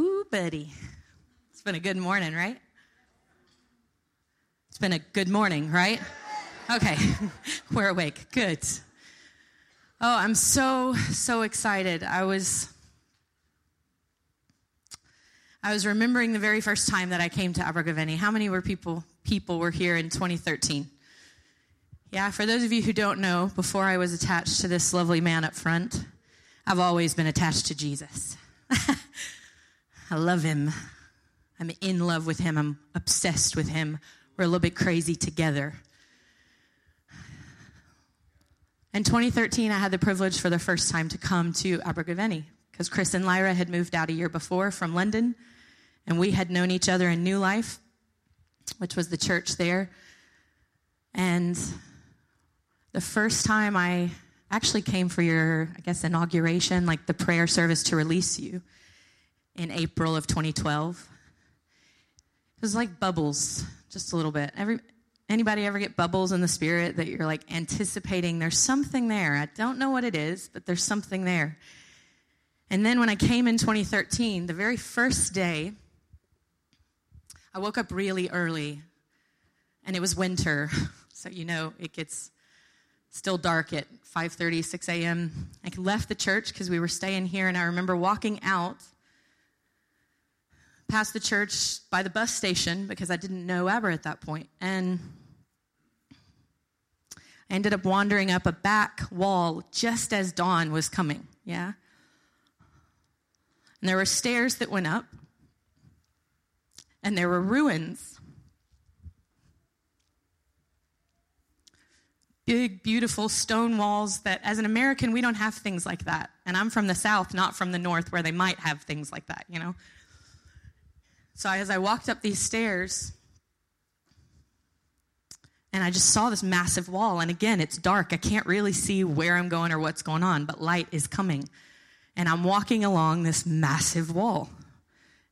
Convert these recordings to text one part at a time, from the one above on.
Ooh, buddy. It's been a good morning, right? It's been a good morning, right? Okay, we're awake. Good. Oh, I'm so, so excited. I was. I was remembering the very first time that I came to Abergavenny. How many were people people were here in 2013? Yeah, for those of you who don't know, before I was attached to this lovely man up front, I've always been attached to Jesus. I love him. I'm in love with him. I'm obsessed with him. We're a little bit crazy together. In 2013, I had the privilege for the first time to come to Abergavenny because Chris and Lyra had moved out a year before from London, and we had known each other in New Life, which was the church there. And the first time I actually came for your, I guess, inauguration, like the prayer service to release you in April of 2012. It was like bubbles, just a little bit. Every, anybody ever get bubbles in the spirit that you're like anticipating there's something there? I don't know what it is, but there's something there. And then when I came in 2013, the very first day, I woke up really early and it was winter. So you know it gets still dark at 5:30, 6 a.m. I left the church because we were staying here, and I remember walking out past the church by the bus station because I didn't know Aber at that point. And I ended up wandering up a back wall just as dawn was coming. Yeah? And there were stairs that went up, and there were ruins. Big, beautiful stone walls that, as an American, we don't have things like that. And I'm from the South, not from the North, where they might have things like that, you know? So as I walked up these stairs, and I just saw this massive wall. And again, it's dark. I can't really see where I'm going or what's going on, but light is coming. And I'm walking along this massive wall.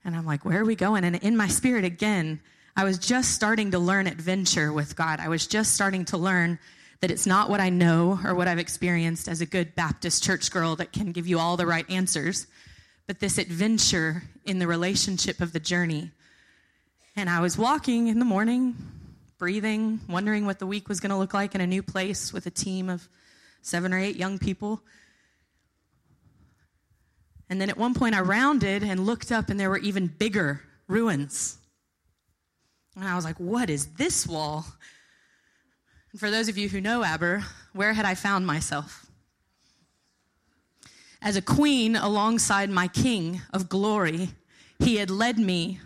And I'm like, where are we going? And in my spirit, again, I was just starting to learn adventure with God. I was just starting to learn that it's not what I know or what I've experienced as a good Baptist church girl that can give you all the right answers, but this adventure in the relationship of the journey. And I was walking in the morning, breathing, wondering what the week was going to look like in a new place with a team of seven or eight young people. And then at one point, I rounded and looked up, and there were even bigger ruins. And I was like, what is this wall? And for those of you who know Aber, where had I found myself? As a queen alongside my king of glory, he had led me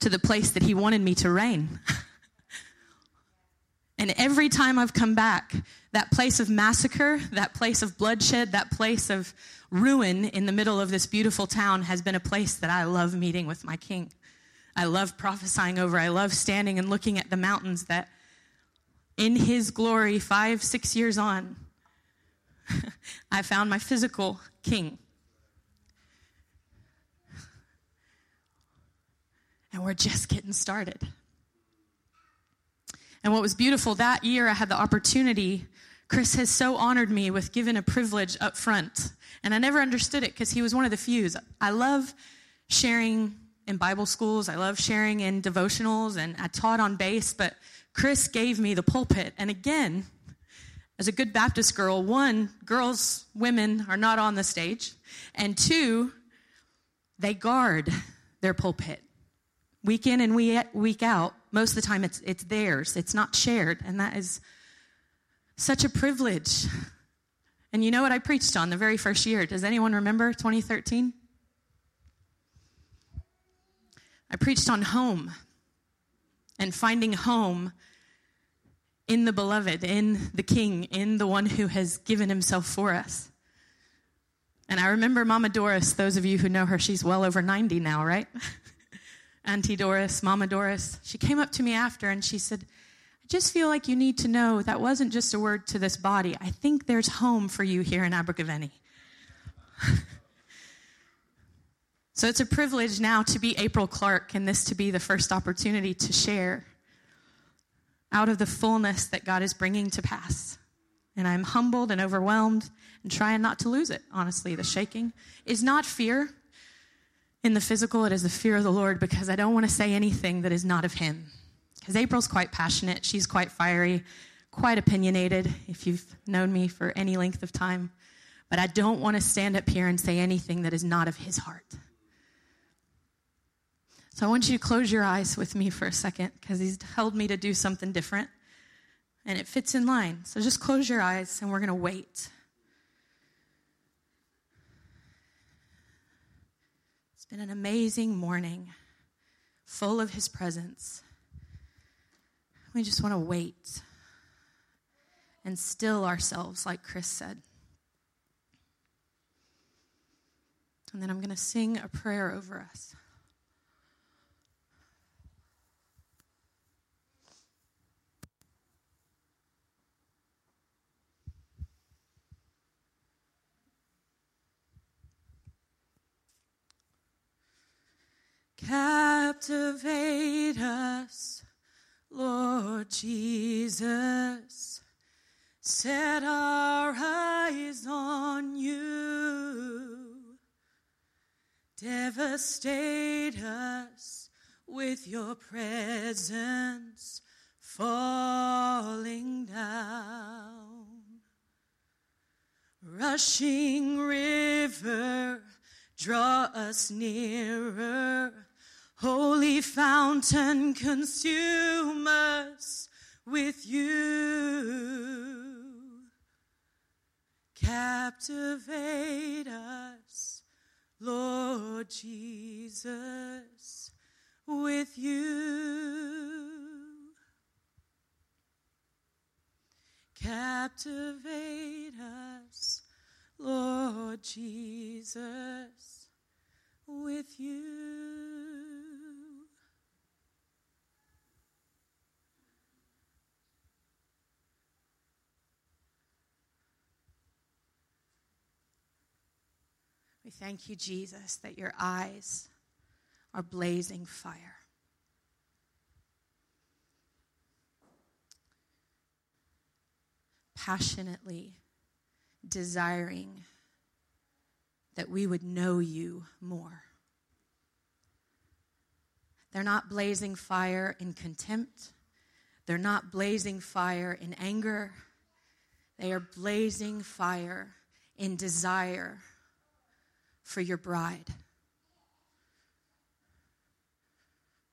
to the place that he wanted me to reign. and every time I've come back, that place of massacre, that place of bloodshed, that place of ruin in the middle of this beautiful town has been a place that I love meeting with my king. I love prophesying over. I love standing and looking at the mountains that in his glory, five, six years on, I found my physical king. And we're just getting started. And what was beautiful that year, I had the opportunity. Chris has so honored me with giving a privilege up front. And I never understood it because he was one of the few. I love sharing in Bible schools, I love sharing in devotionals, and I taught on base, but Chris gave me the pulpit. And again, as a good Baptist girl, one, girls, women are not on the stage, and two, they guard their pulpit. Week in and week out, most of the time it's, it's theirs, it's not shared, and that is such a privilege. And you know what I preached on the very first year? Does anyone remember 2013? I preached on home and finding home in the beloved, in the king, in the one who has given himself for us. And I remember Mama Doris, those of you who know her, she's well over 90 now, right? Auntie Doris, Mama Doris. She came up to me after and she said, I just feel like you need to know that wasn't just a word to this body. I think there's home for you here in Abergavenny. so it's a privilege now to be April Clark and this to be the first opportunity to share out of the fullness that God is bringing to pass. And I'm humbled and overwhelmed and trying not to lose it, honestly. The shaking is not fear. In the physical, it is the fear of the Lord because I don't want to say anything that is not of Him. Because April's quite passionate, she's quite fiery, quite opinionated, if you've known me for any length of time. But I don't want to stand up here and say anything that is not of His heart. So I want you to close your eyes with me for a second because He's held me to do something different and it fits in line. So just close your eyes and we're going to wait. It's been an amazing morning, full of His presence. We just want to wait and still ourselves, like Chris said. And then I'm going to sing a prayer over us. Captivate us, Lord Jesus. Set our eyes on you. Devastate us with your presence falling down. Rushing river, draw us nearer Holy fountain, consume us with you. Captivate us, Lord Jesus, with you. Captivate us, Lord Jesus, with you. We thank you, Jesus, that your eyes are blazing fire. Passionately desiring that we would know you more. They're not blazing fire in contempt. They're not blazing fire in anger. They are blazing fire in desire for your bride,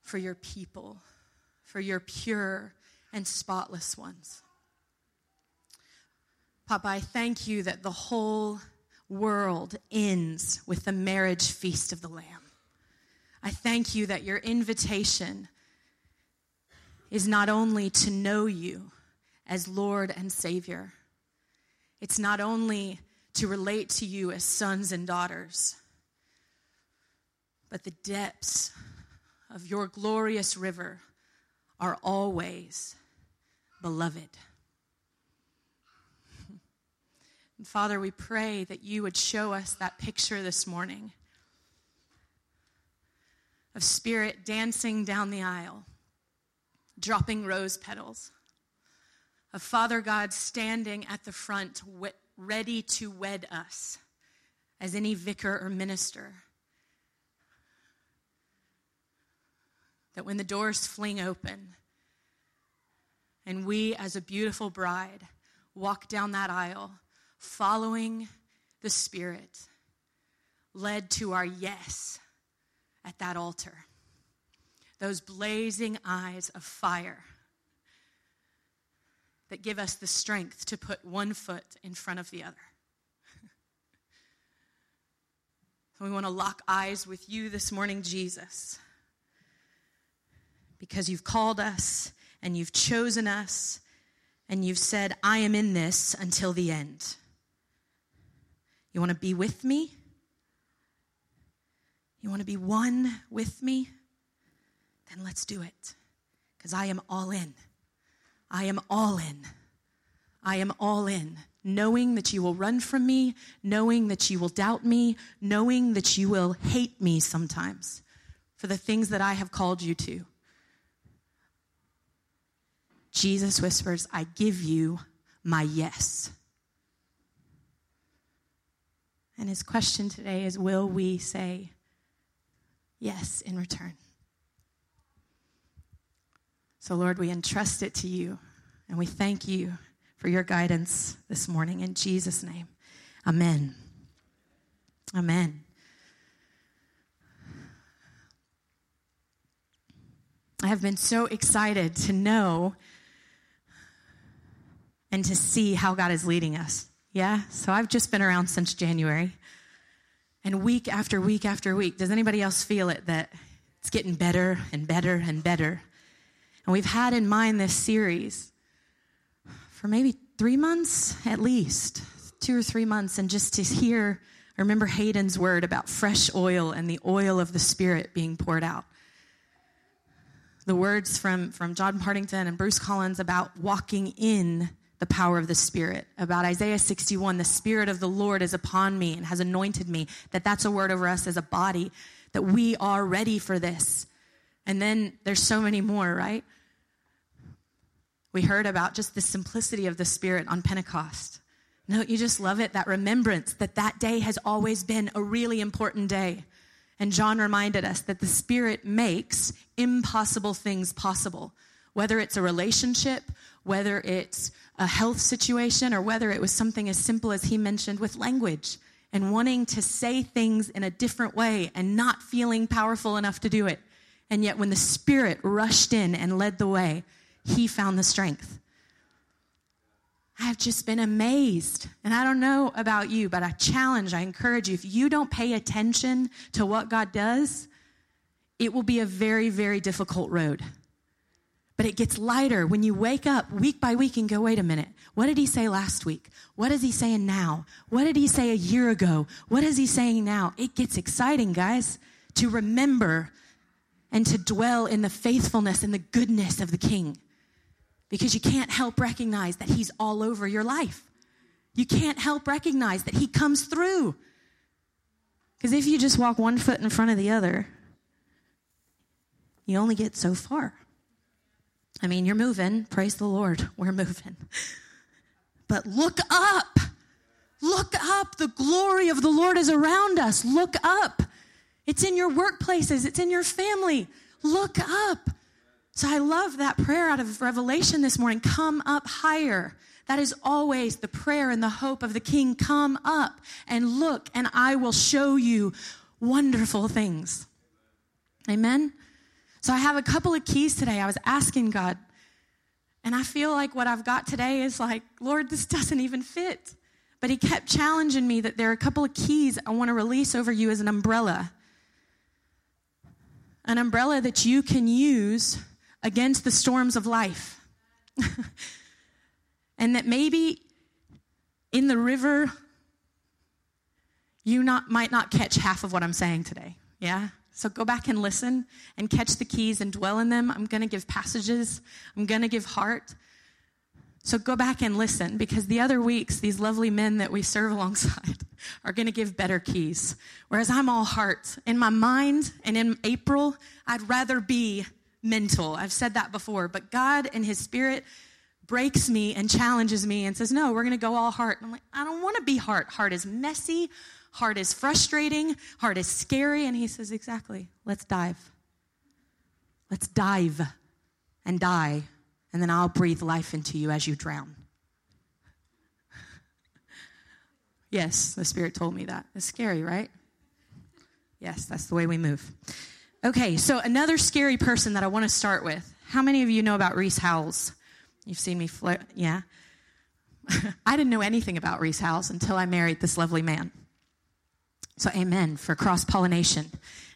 for your people, for your pure and spotless ones. Papa, I thank you that the whole world ends with the marriage feast of the Lamb. I thank you that your invitation is not only to know you as Lord and Savior, it's not only to relate to you as sons and daughters. But the depths of your glorious river are always beloved. And Father, we pray that you would show us that picture this morning of Spirit dancing down the aisle, dropping rose petals, of Father God standing at the front, ready to wed us as any vicar or minister. That when the doors fling open and we, as a beautiful bride, walk down that aisle following the Spirit, led to our yes at that altar. Those blazing eyes of fire that give us the strength to put one foot in front of the other. so we want to lock eyes with you this morning, Jesus, because you've called us and you've chosen us and you've said, I am in this until the end. You want to be with me? You want to be one with me? Then let's do it because I am all in. I am all in. I am all in. Knowing that you will run from me, knowing that you will doubt me, knowing that you will hate me sometimes for the things that I have called you to. Jesus whispers, I give you my yes. And his question today is Will we say Yes, in return. So, Lord, we entrust it to you and we thank you for your guidance this morning. In Jesus' name, amen. Amen. I have been so excited to know and to see how God is leading us. Yeah? So I've just been around since January. And week after week after week, does anybody else feel it that it's getting better and better and better? And we've had in mind this series for maybe three months at least, two or three months, and just to hear, I remember Hayden's word about fresh oil and the oil of the Spirit being poured out the words from, from John Partington and Bruce Collins about walking in the power of the Spirit, about Isaiah 61, the Spirit of the Lord is upon me and has anointed me, that that's a word over us as a body, that we are ready for this. And then there's so many more, right? We heard about just the simplicity of the Spirit on Pentecost. No, you just love it, that remembrance that that day has always been a really important day. And John reminded us that the Spirit makes impossible things possible, whether it's a relationship, whether it's a health situation, or whether it was something as simple as he mentioned with language and wanting to say things in a different way and not feeling powerful enough to do it. And yet, when the Spirit rushed in and led the way, he found the strength. I've just been amazed. And I don't know about you, but I challenge, I encourage you, if you don't pay attention to what God does, it will be a very, very difficult road. But it gets lighter when you wake up week by week and go, wait a minute, what did he say last week? What is he saying now? What did he say a year ago? What is he saying now? It gets exciting, guys, to remember and to dwell in the faithfulness and the goodness of the King because you can't help recognize that He's all over your life. You can't help recognize that He comes through. Because if you just walk one foot in front of the other, you only get so far. I mean, you're moving. Praise the Lord. We're moving. But look up. Look up. The glory of the Lord is around us. Look up. It's in your workplaces, it's in your family. Look up. So I love that prayer out of Revelation this morning come up higher. That is always the prayer and the hope of the King. Come up and look, and I will show you wonderful things. Amen? So I have a couple of keys today. I was asking God, and I feel like what I've got today is like, Lord, this doesn't even fit. But He kept challenging me that there are a couple of keys I want to release over you as an umbrella. An umbrella that you can use against the storms of life. and that maybe in the river, you not, might not catch half of what I'm saying today. Yeah? So go back and listen and catch the keys and dwell in them. I'm going to give passages, I'm going to give heart. So go back and listen because the other weeks, these lovely men that we serve alongside are going to give better keys. Whereas I'm all heart. In my mind and in April, I'd rather be mental. I've said that before, but God and His Spirit breaks me and challenges me and says, No, we're going to go all heart. And I'm like, I don't want to be heart. Heart is messy, heart is frustrating, heart is scary. And He says, Exactly. Let's dive. Let's dive and die, and then I'll breathe life into you as you drown. yes, the Spirit told me that. It's scary, right? Yes, that's the way we move. Okay, so another scary person that I want to start with. How many of you know about Rees Howells? You've seen me float, yeah? I didn't know anything about Rees Howells until I married this lovely man. So, amen for cross pollination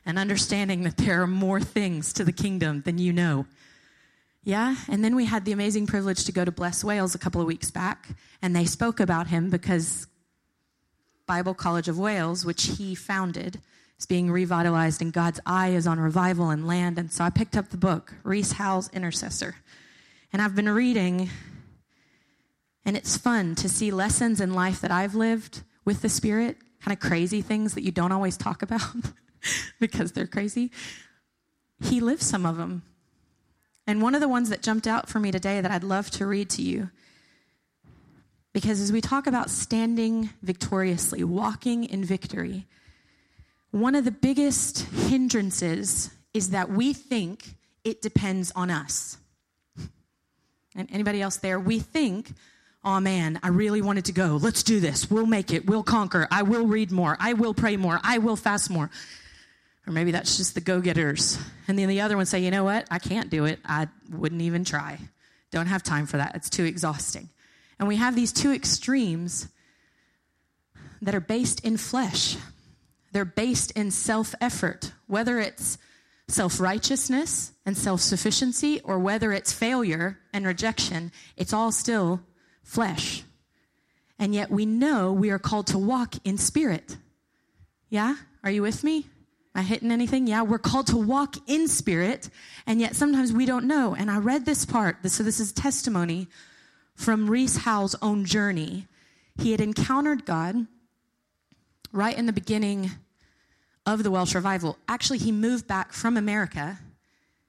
and understanding that there are more things to the kingdom than you know. Yeah, and then we had the amazing privilege to go to Bless Wales a couple of weeks back, and they spoke about him because Bible College of Wales, which he founded, is being revitalized, and God's eye is on revival and land. And so I picked up the book, Rees Howells Intercessor. And I've been reading, and it's fun to see lessons in life that I've lived with the Spirit, kind of crazy things that you don't always talk about because they're crazy. He lives some of them. And one of the ones that jumped out for me today that I'd love to read to you because as we talk about standing victoriously, walking in victory, One of the biggest hindrances is that we think it depends on us. And anybody else there? We think, oh man, I really wanted to go. Let's do this. We'll make it. We'll conquer. I will read more. I will pray more. I will fast more. Or maybe that's just the go getters. And then the other one say, you know what? I can't do it. I wouldn't even try. Don't have time for that. It's too exhausting. And we have these two extremes that are based in flesh. They're based in self effort, whether it's self righteousness and self sufficiency, or whether it's failure and rejection, it's all still flesh. And yet we know we are called to walk in spirit. Yeah? Are you with me? Am I hitting anything? Yeah, we're called to walk in spirit, and yet sometimes we don't know. And I read this part, so this is testimony from Rees Howells' own journey. He had encountered God right in the beginning of the Welsh revival. Actually, he moved back from America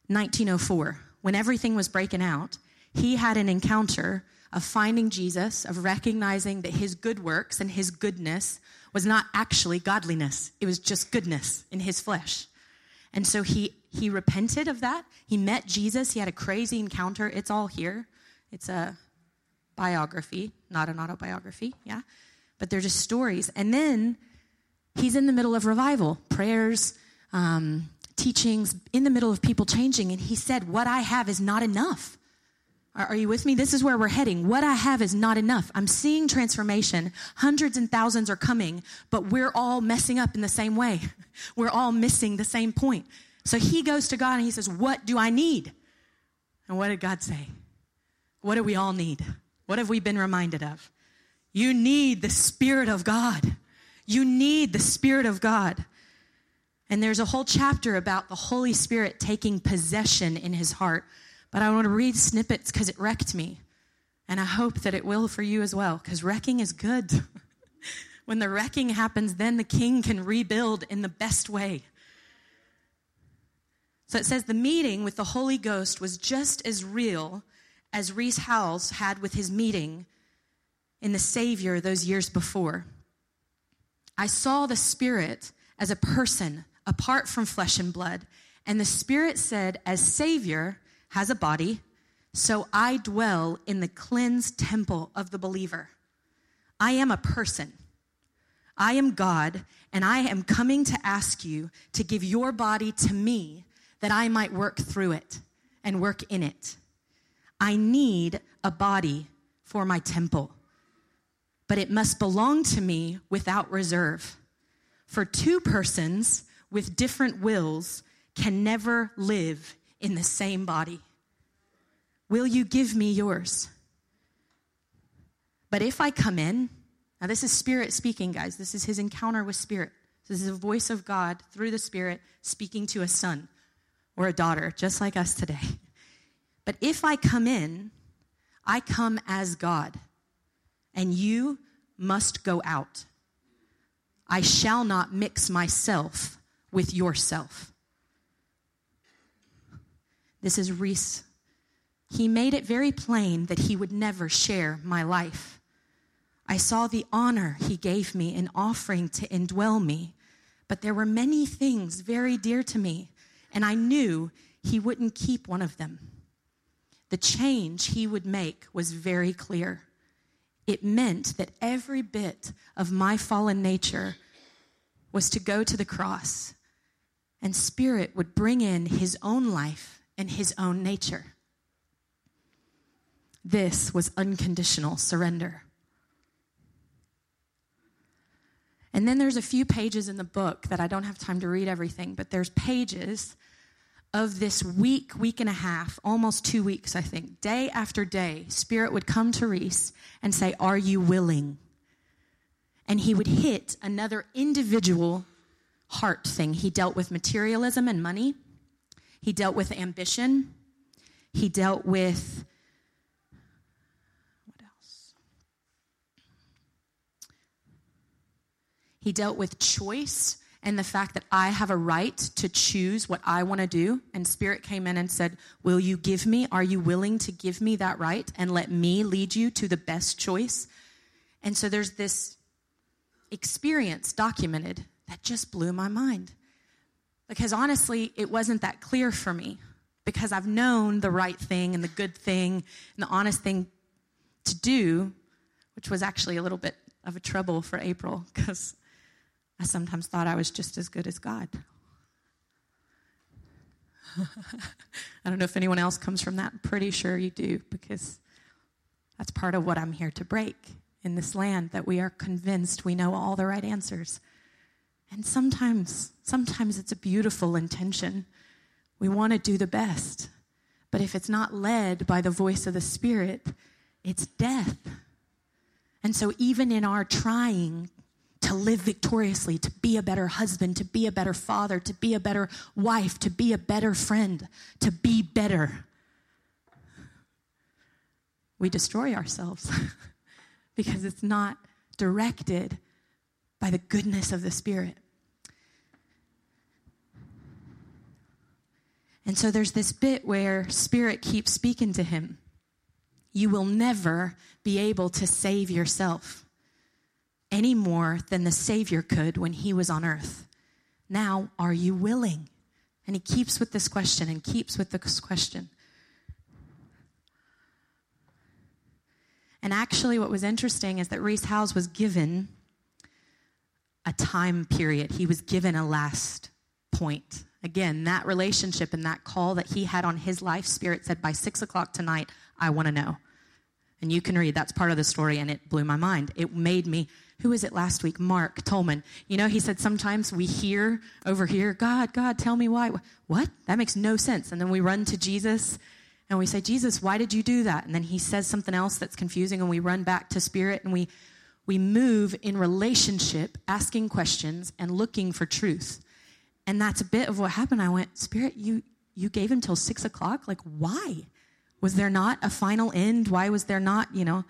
1904 when everything was breaking out. He had an encounter of finding Jesus, of recognizing that his good works and his goodness was not actually godliness. It was just goodness in his flesh. And so he he repented of that. He met Jesus. He had a crazy encounter. It's all here. It's a biography, not an autobiography, yeah? But they're just stories. And then he's in the middle of revival, prayers, um, teachings, in the middle of people changing. And he said, What I have is not enough. Are, you with me? This is where we're heading. What I have is not enough. I'm seeing transformation. Hundreds and thousands are coming, but we're all messing up in the same way. We're all missing the same point. So he goes to God and he says, What do I need? And what did God say? What do we all need? What have we been reminded of? You need the Spirit of God. You need the Spirit of God. And there's a whole chapter about the Holy Spirit taking possession in his heart but I want to read snippets because it wrecked me. And I hope that it will for you as well, because wrecking is good. when the wrecking happens, then the king can rebuild in the best way. So it says the meeting with the Holy Ghost was just as real as Rees Howells had with his meeting in the Savior those years before. I saw the Spirit as a person apart from flesh and blood, and the Spirit said, as Savior, has a body, so I dwell in the cleansed temple of the believer. I am a person. I am God, and I am coming to ask you to give your body to me that I might work through it and work in it. I need a body for my temple, but it must belong to me without reserve. For two persons with different wills can never live in the same body. Will you give me yours? But if I come in, now this is Spirit speaking, guys. This is his encounter with Spirit. This is the voice of God through the Spirit speaking to a son or a daughter, just like us today. But if I come in, I come as God, and you must go out. I shall not mix myself with yourself. This is Rees. He made it very plain that he would never share my life. I saw the honor he gave me in offering to indwell me, but there were many things very dear to me, and I knew he wouldn't keep one of them. The change he would make was very clear. It meant that every bit of my fallen nature was to go to the cross, and Spirit would bring in his own life and his own nature. This was unconditional surrender. And then there's a few pages in the book that I don't have time to read everything, but there's pages of this week, week and a half, almost two weeks, I think, day after day, Spirit would come to Rees and say, Are you willing? And he would hit another individual heart thing. He dealt with materialism and money, he dealt with ambition, he dealt with what else? He dealt with choice and the fact that I have a right to choose what I want to do. And Spirit came in and said, Will you give me? Are you willing to give me that right and let me lead you to the best choice? And so there's this experience documented that just blew my mind. Because honestly, it wasn't that clear for me because I've known the right thing and the good thing and the honest thing to do, which was actually a little bit of a trouble for April because I sometimes thought I was just as good as God. I don't know if anyone else comes from that. I'm pretty sure you do because that's part of what I'm here to break in this land that we are convinced we know all the right answers. And sometimes, sometimes it's a beautiful intention. We want to do the best. But if it's not led by the voice of the Spirit, it's death. And so, even in our trying to live victoriously, to be a better husband, to be a better father, to be a better wife, to be a better friend, to be better, we destroy ourselves because it's not directed by the goodness of the Spirit. And so there's this bit where Spirit keeps speaking to him. You will never be able to save yourself any more than the Savior could when he was on earth. Now, are you willing? And he keeps with this question and keeps with this question. And actually, what was interesting is that Rees Howells was given a time period, he was given a last point. Again, that relationship and that call that he had on his life, Spirit said, by six o'clock tonight, I want to know. And you can read, that's part of the story, and it blew my mind. It made me, who was it last week? Mark Tolman. You know, he said sometimes we hear over here, God, God, tell me why. What? That makes no sense. And then we run to Jesus and we say, Jesus, why did you do that? And then he says something else that's confusing, and we run back to Spirit and we, we move in relationship, asking questions and looking for truth. And that's a bit of what happened. I went, Spirit, you, you gave him till six o'clock? Like, why? Was there not a final end? Why was there not, you know?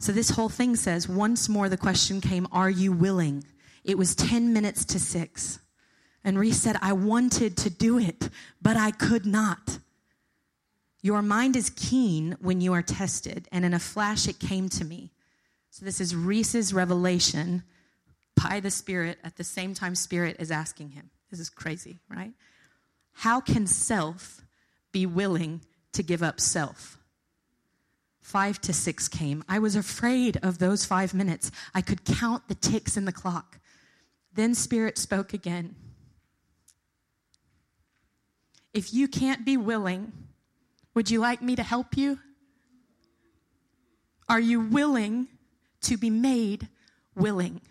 So this whole thing says, once more the question came, Are you willing? It was 10 minutes to six. And Rees said, I wanted to do it, but I could not. Your mind is keen when you are tested, and in a flash it came to me. So, this is Rees's revelation by the Spirit at the same time Spirit is asking him. This is crazy, right? How can self be willing to give up self? Five to six came. I was afraid of those five minutes. I could count the ticks in the clock. Then Spirit spoke again. If you can't be willing, would you like me to help you? Are you willing to be made willing?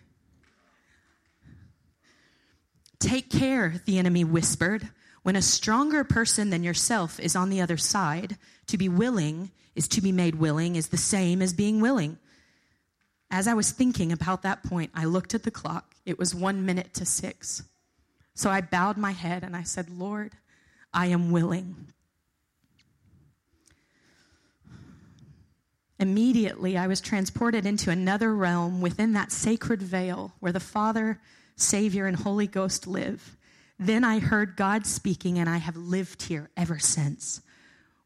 Take care, the enemy whispered. When a stronger person than yourself is on the other side, to be willing is to be made willing, is the same as being willing. As I was thinking about that point, I looked at the clock. It was one minute to six. So I bowed my head and I said, Lord, I am willing. Immediately, I was transported into another realm within that sacred veil where the Father, Savior, and Holy Ghost live. Then I heard God speaking, and I have lived here ever since.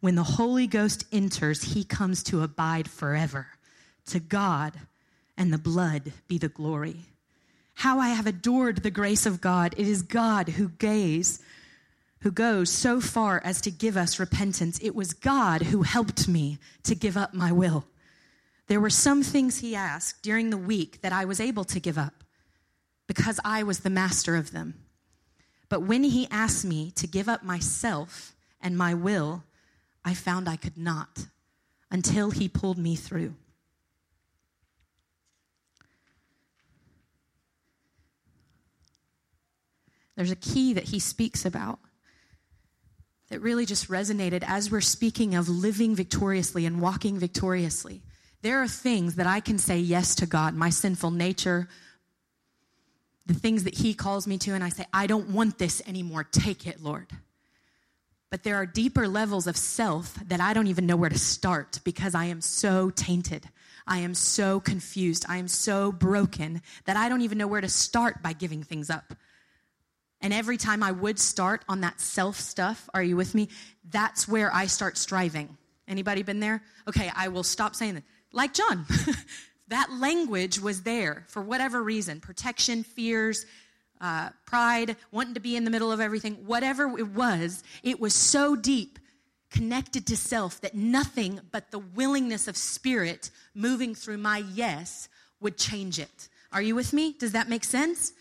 When the Holy Ghost enters, he comes to abide forever. To God and the blood be the glory. How I have adored the grace of God. It is God who gaze, who goes so far as to give us repentance. It was God who helped me to give up my will. There were some things he asked during the week that I was able to give up because I was the master of them. But when he asked me to give up myself and my will, I found I could not until he pulled me through. There's a key that he speaks about that really just resonated as we're speaking of living victoriously and walking victoriously. There are things that I can say yes to God, my sinful nature, the things that He calls me to, and I say, I don't want this anymore. Take it, Lord. But there are deeper levels of self that I don't even know where to start because I am so tainted. I am so confused. I am so broken that I don't even know where to start by giving things up. And every time I would start on that self stuff, are you with me? That's where I start striving. Anybody been there? Okay, I will stop saying that. Like John. that language was there for whatever reason protection, fears, uh, pride, wanting to be in the middle of everything, whatever it was, it was so deep connected to self that nothing but the willingness of spirit moving through my yes would change it. Are you with me? Does that make sense?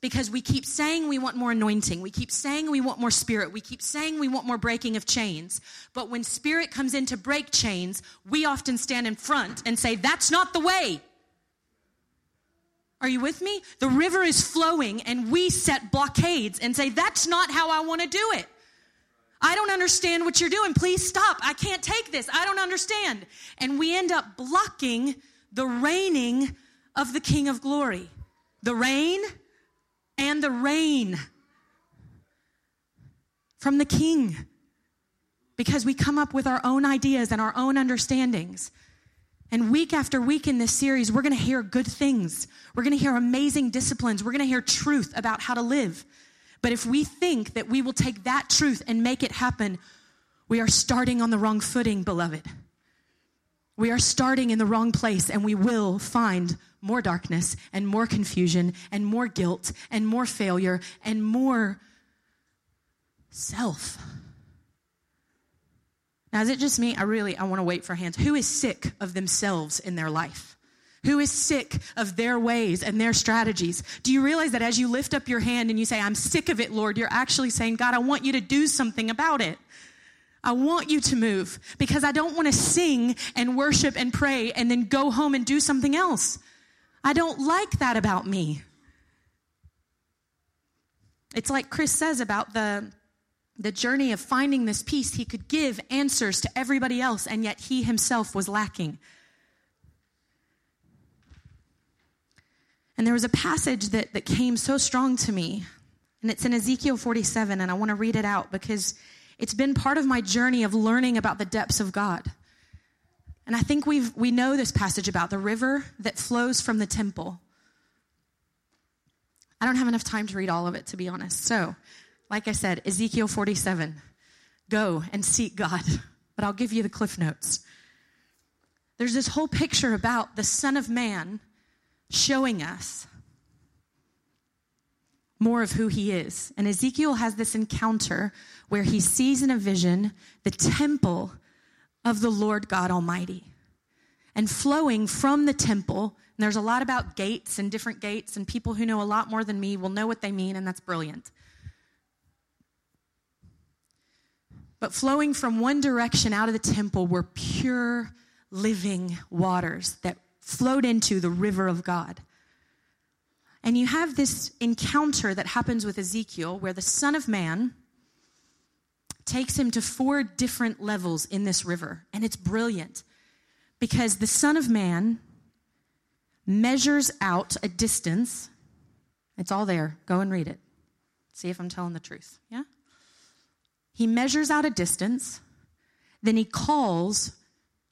Because we keep saying we want more anointing. We keep saying we want more spirit. We keep saying we want more breaking of chains. But when spirit comes in to break chains, we often stand in front and say, That's not the way. Are you with me? The river is flowing and we set blockades and say, That's not how I want to do it. I don't understand what you're doing. Please stop. I can't take this. I don't understand. And we end up blocking the reigning of the King of Glory. The reign and the rain from the King. Because we come up with our own ideas and our own understandings. And week after week in this series, we're going to hear good things. We're going to hear amazing disciplines. We're going to hear truth about how to live. But if we think that we will take that truth and make it happen, we are starting on the wrong footing, beloved. We are starting in the wrong place, and we will find more darkness and more confusion and more guilt and more failure and more self. Now, is it just me? I really I want to wait for hands. Who is sick of themselves in their life? Who is sick of their ways and their strategies? Do you realize that as you lift up your hand and you say, I'm sick of it, Lord, you're actually saying, God, I want you to do something about it. I want you to move because I don't want to sing and worship and pray and then go home and do something else. I don't like that about me. It's like Chris says about the, the journey of finding this peace. He could give answers to everybody else, and yet he himself was lacking. And there was a passage that, that came so strong to me, and it's in Ezekiel 47, and I want to read it out because it's been part of my journey of learning about the depths of God. And I think we we know this passage about the river that flows from the temple. I don't have enough time to read all of it, to be honest. So, like I said, Ezekiel 47, go and seek God. But I'll give you the cliff notes. There's this whole picture about the Son of Man showing us more of who he is. And Ezekiel has this encounter where he sees in a vision the temple of the Lord God Almighty. And flowing from the temple, and there's a lot about gates and different gates, and people who know a lot more than me will know what they mean, and that's brilliant. But flowing from one direction out of the temple were pure living waters that flowed into the river of God. And you have this encounter that happens with Ezekiel where the Son of Man takes him to four different levels in this river. And it's brilliant because the Son of Man measures out a distance. It's all there. Go and read it. See if I'm telling the truth. Yeah? He measures out a distance, then he calls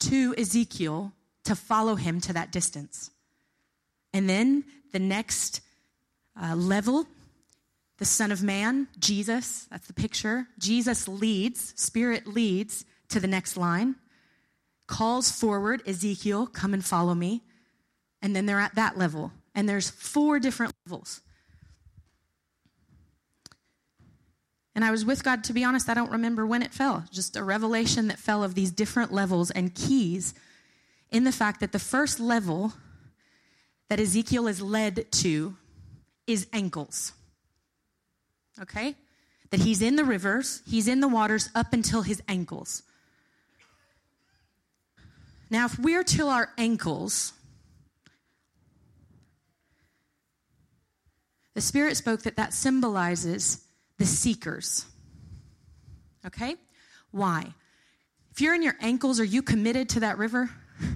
to Ezekiel to follow him to that distance. And then the next uh, level, the Son of Man, Jesus, that's the picture. Jesus leads, Spirit leads to the next line, calls forward Ezekiel, come and follow me. And then they're at that level. And there's four different levels. And I was with God, to be honest, I don't remember when it fell. Just a revelation that fell of these different levels and keys in the fact that the first level that Ezekiel is led to is ankles. Okay? That he's in the rivers, he's in the waters up until his ankles. Now, if we're till our ankles, the Spirit spoke that that symbolizes the seekers. Okay? Why? If you're in your ankles, are you committed to that river?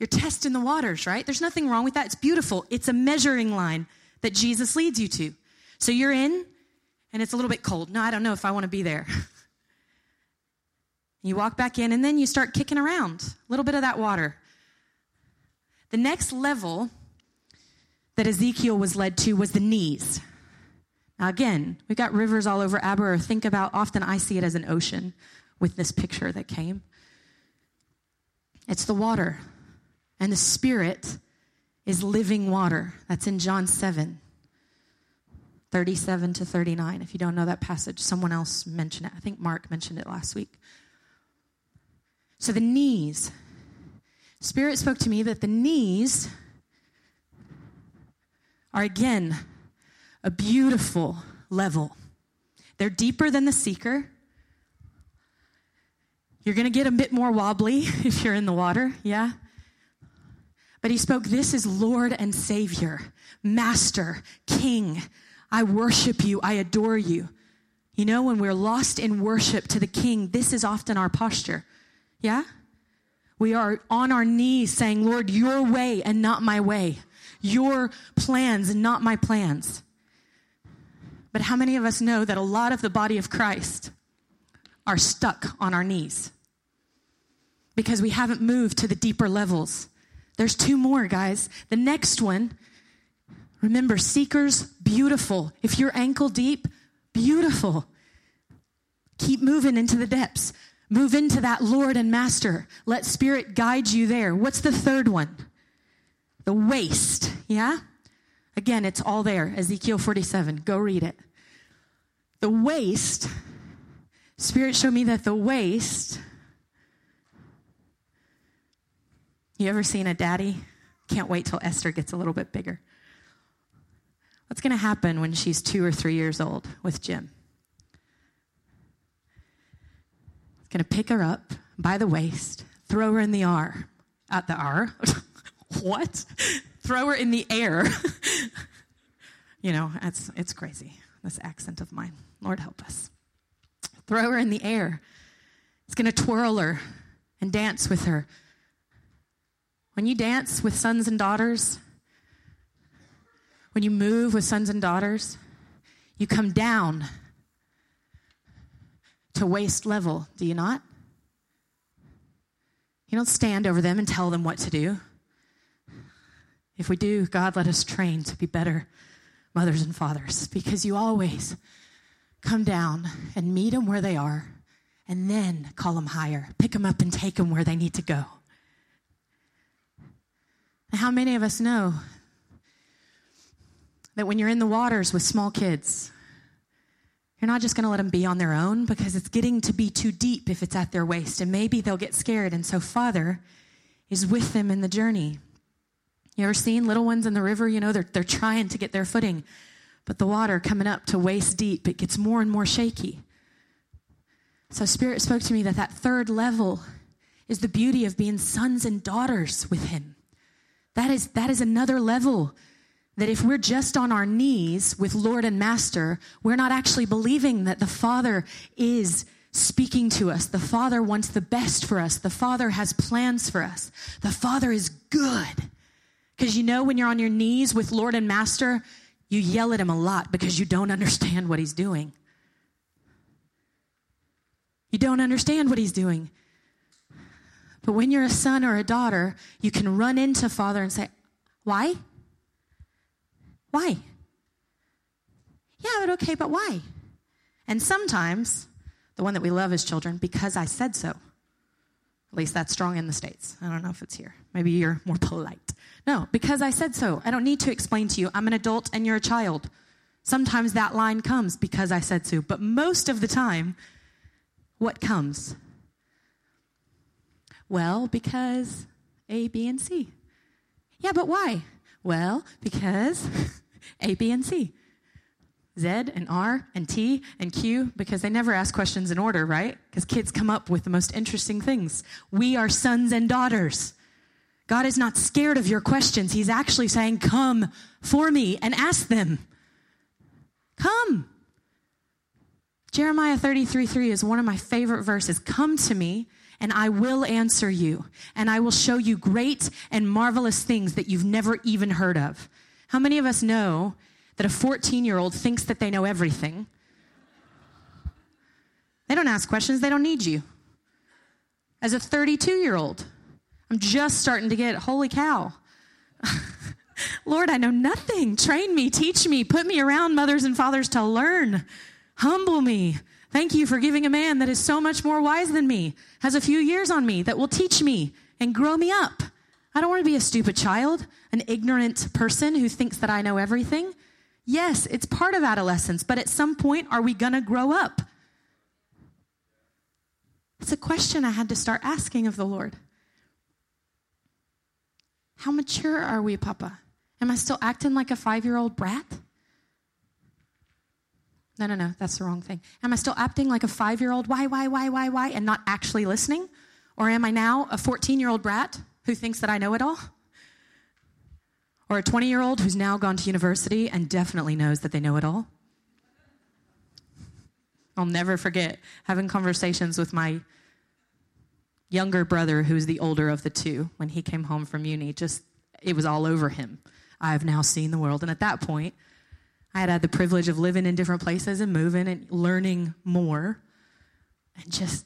You're testing the waters, right? There's nothing wrong with that. It's beautiful. It's a measuring line that Jesus leads you to. So you're in, and it's a little bit cold. No, I don't know if I want to be there. you walk back in, and then you start kicking around a little bit of that water. The next level that Ezekiel was led to was the knees. Again, we've got rivers all over Aber. Think about often I see it as an ocean with this picture that came. It's the water. And the Spirit is living water. That's in John 7. 37 to 39. If you don't know that passage, someone else mentioned it. I think Mark mentioned it last week. So the knees. Spirit spoke to me that the knees are again a beautiful level. They're deeper than the seeker. You're going to get a bit more wobbly if you're in the water, yeah? But he spoke, This is Lord and Savior, Master, King. I worship you. I adore you. You know, when we're lost in worship to the King, this is often our posture. Yeah? We are on our knees saying, Lord, your way and not my way, your plans and not my plans. But how many of us know that a lot of the body of Christ are stuck on our knees because we haven't moved to the deeper levels? There's two more, guys. The next one Remember, seekers, beautiful. If you're ankle deep, beautiful. Keep moving into the depths. Move into that Lord and Master. Let Spirit guide you there. What's the third one? The waist. Yeah? Again, it's all there. Ezekiel 47. Go read it. The waist, Spirit showed me that the waist. You ever seen a daddy? Can't wait till Esther gets a little bit bigger. What's going to happen when she's two or three years old with Jim? He's going to pick her up by the waist, throw her in the R. At the R? what? Throw her in the air. you know, it's, it's crazy, this accent of mine. Lord help us. Throw her in the air. He's going to twirl her and dance with her. When you dance with sons and daughters, when you move with sons and daughters, you come down to waist level, do you not? You don't stand over them and tell them what to do. If we do, God, let us train to be better mothers and fathers because you always come down and meet them where they are and then call them higher. Pick them up and take them where they need to go. how many of us know that when you're in the waters with small kids, you're not just going to let them be on their own because it's getting to be too deep if it's at their waist, and maybe they'll get scared. And so, Father is with them in the journey. You ever seen little ones in the river? You know, they're, they're trying to get their footing, but the water coming up to waist deep, it gets more and more shaky. So, Spirit spoke to me that that third level is the beauty of being sons and daughters with Him. That is, that is another level that if we're just on our knees with Lord and Master, we're not actually believing that the Father is speaking to us. The Father wants the best for us. The Father has plans for us. The Father is good. Because you know, when you're on your knees with Lord and Master, you yell at Him a lot because you don't understand what He's doing. You don't understand what He's doing. But when you're a son or a daughter, you can run into Father and say, Why? Why? Yeah, but okay, but why? And sometimes, the one that we love as children, because I said so. At least that's strong in the States. I don't know if it's here. Maybe you're more polite. No, because I said so. I don't need to explain to you. I'm an adult and you're a child. Sometimes that line comes because I said so. But most of the time, what comes? Well, because A, B, and C. Yeah, but why? Well, because A, B, and C. Z and R and T and Q because they never ask questions in order, right? Because kids come up with the most interesting things. We are sons and daughters. God is not scared of your questions. He's actually saying, Come for me and ask them. Come. Jeremiah 33 3 is one of my favorite verses. Come to me and I will answer you, and I will show you great and marvelous things that you've never even heard of. How many of us know that a 14 year old thinks that they know everything? They don't ask questions, they don't need you. As a 32 year old, I'm just starting to get, holy cow. Lord, I know nothing. Train me, teach me, put me around mothers and fathers to learn. Humble me. Thank you for giving a man that is so much more wise than me, has a few years on me, that will teach me and grow me up. I don't want to be a stupid child, an ignorant person who thinks that I know everything. Yes, it's part of adolescence, but at some point, are we going to grow up? It's a question I had to start asking of the Lord. How mature are we, Papa? Am I still acting like a five year old brat? No, no, no, that's the wrong thing. Am I still acting like a five year old, why, why, why, why, why, and not actually listening? Or am I now a 14 year old brat who thinks that I know it all? Or a 20 year old who's now gone to university and definitely knows that they know it all? I'll never forget having conversations with my younger brother, who's the older of the two, when he came home from uni. Just, it was all over him. I have now seen the world. And at that point, I had had the privilege of living in different places and moving and learning more. And just,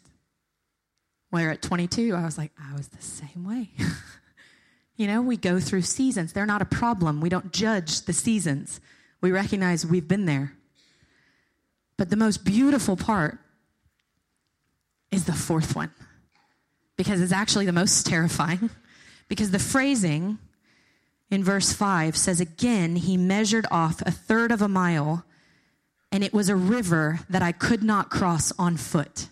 where at 22, I was like, I was the same way. You know, we go through seasons. They're not a problem. We don't judge the seasons. We recognize we've been there. But the most beautiful part is the fourth one because it's actually the most terrifying. Because the phrasing in verse 5 says, Again, he measured off a third of a mile, and it was a river that I could not cross on foot.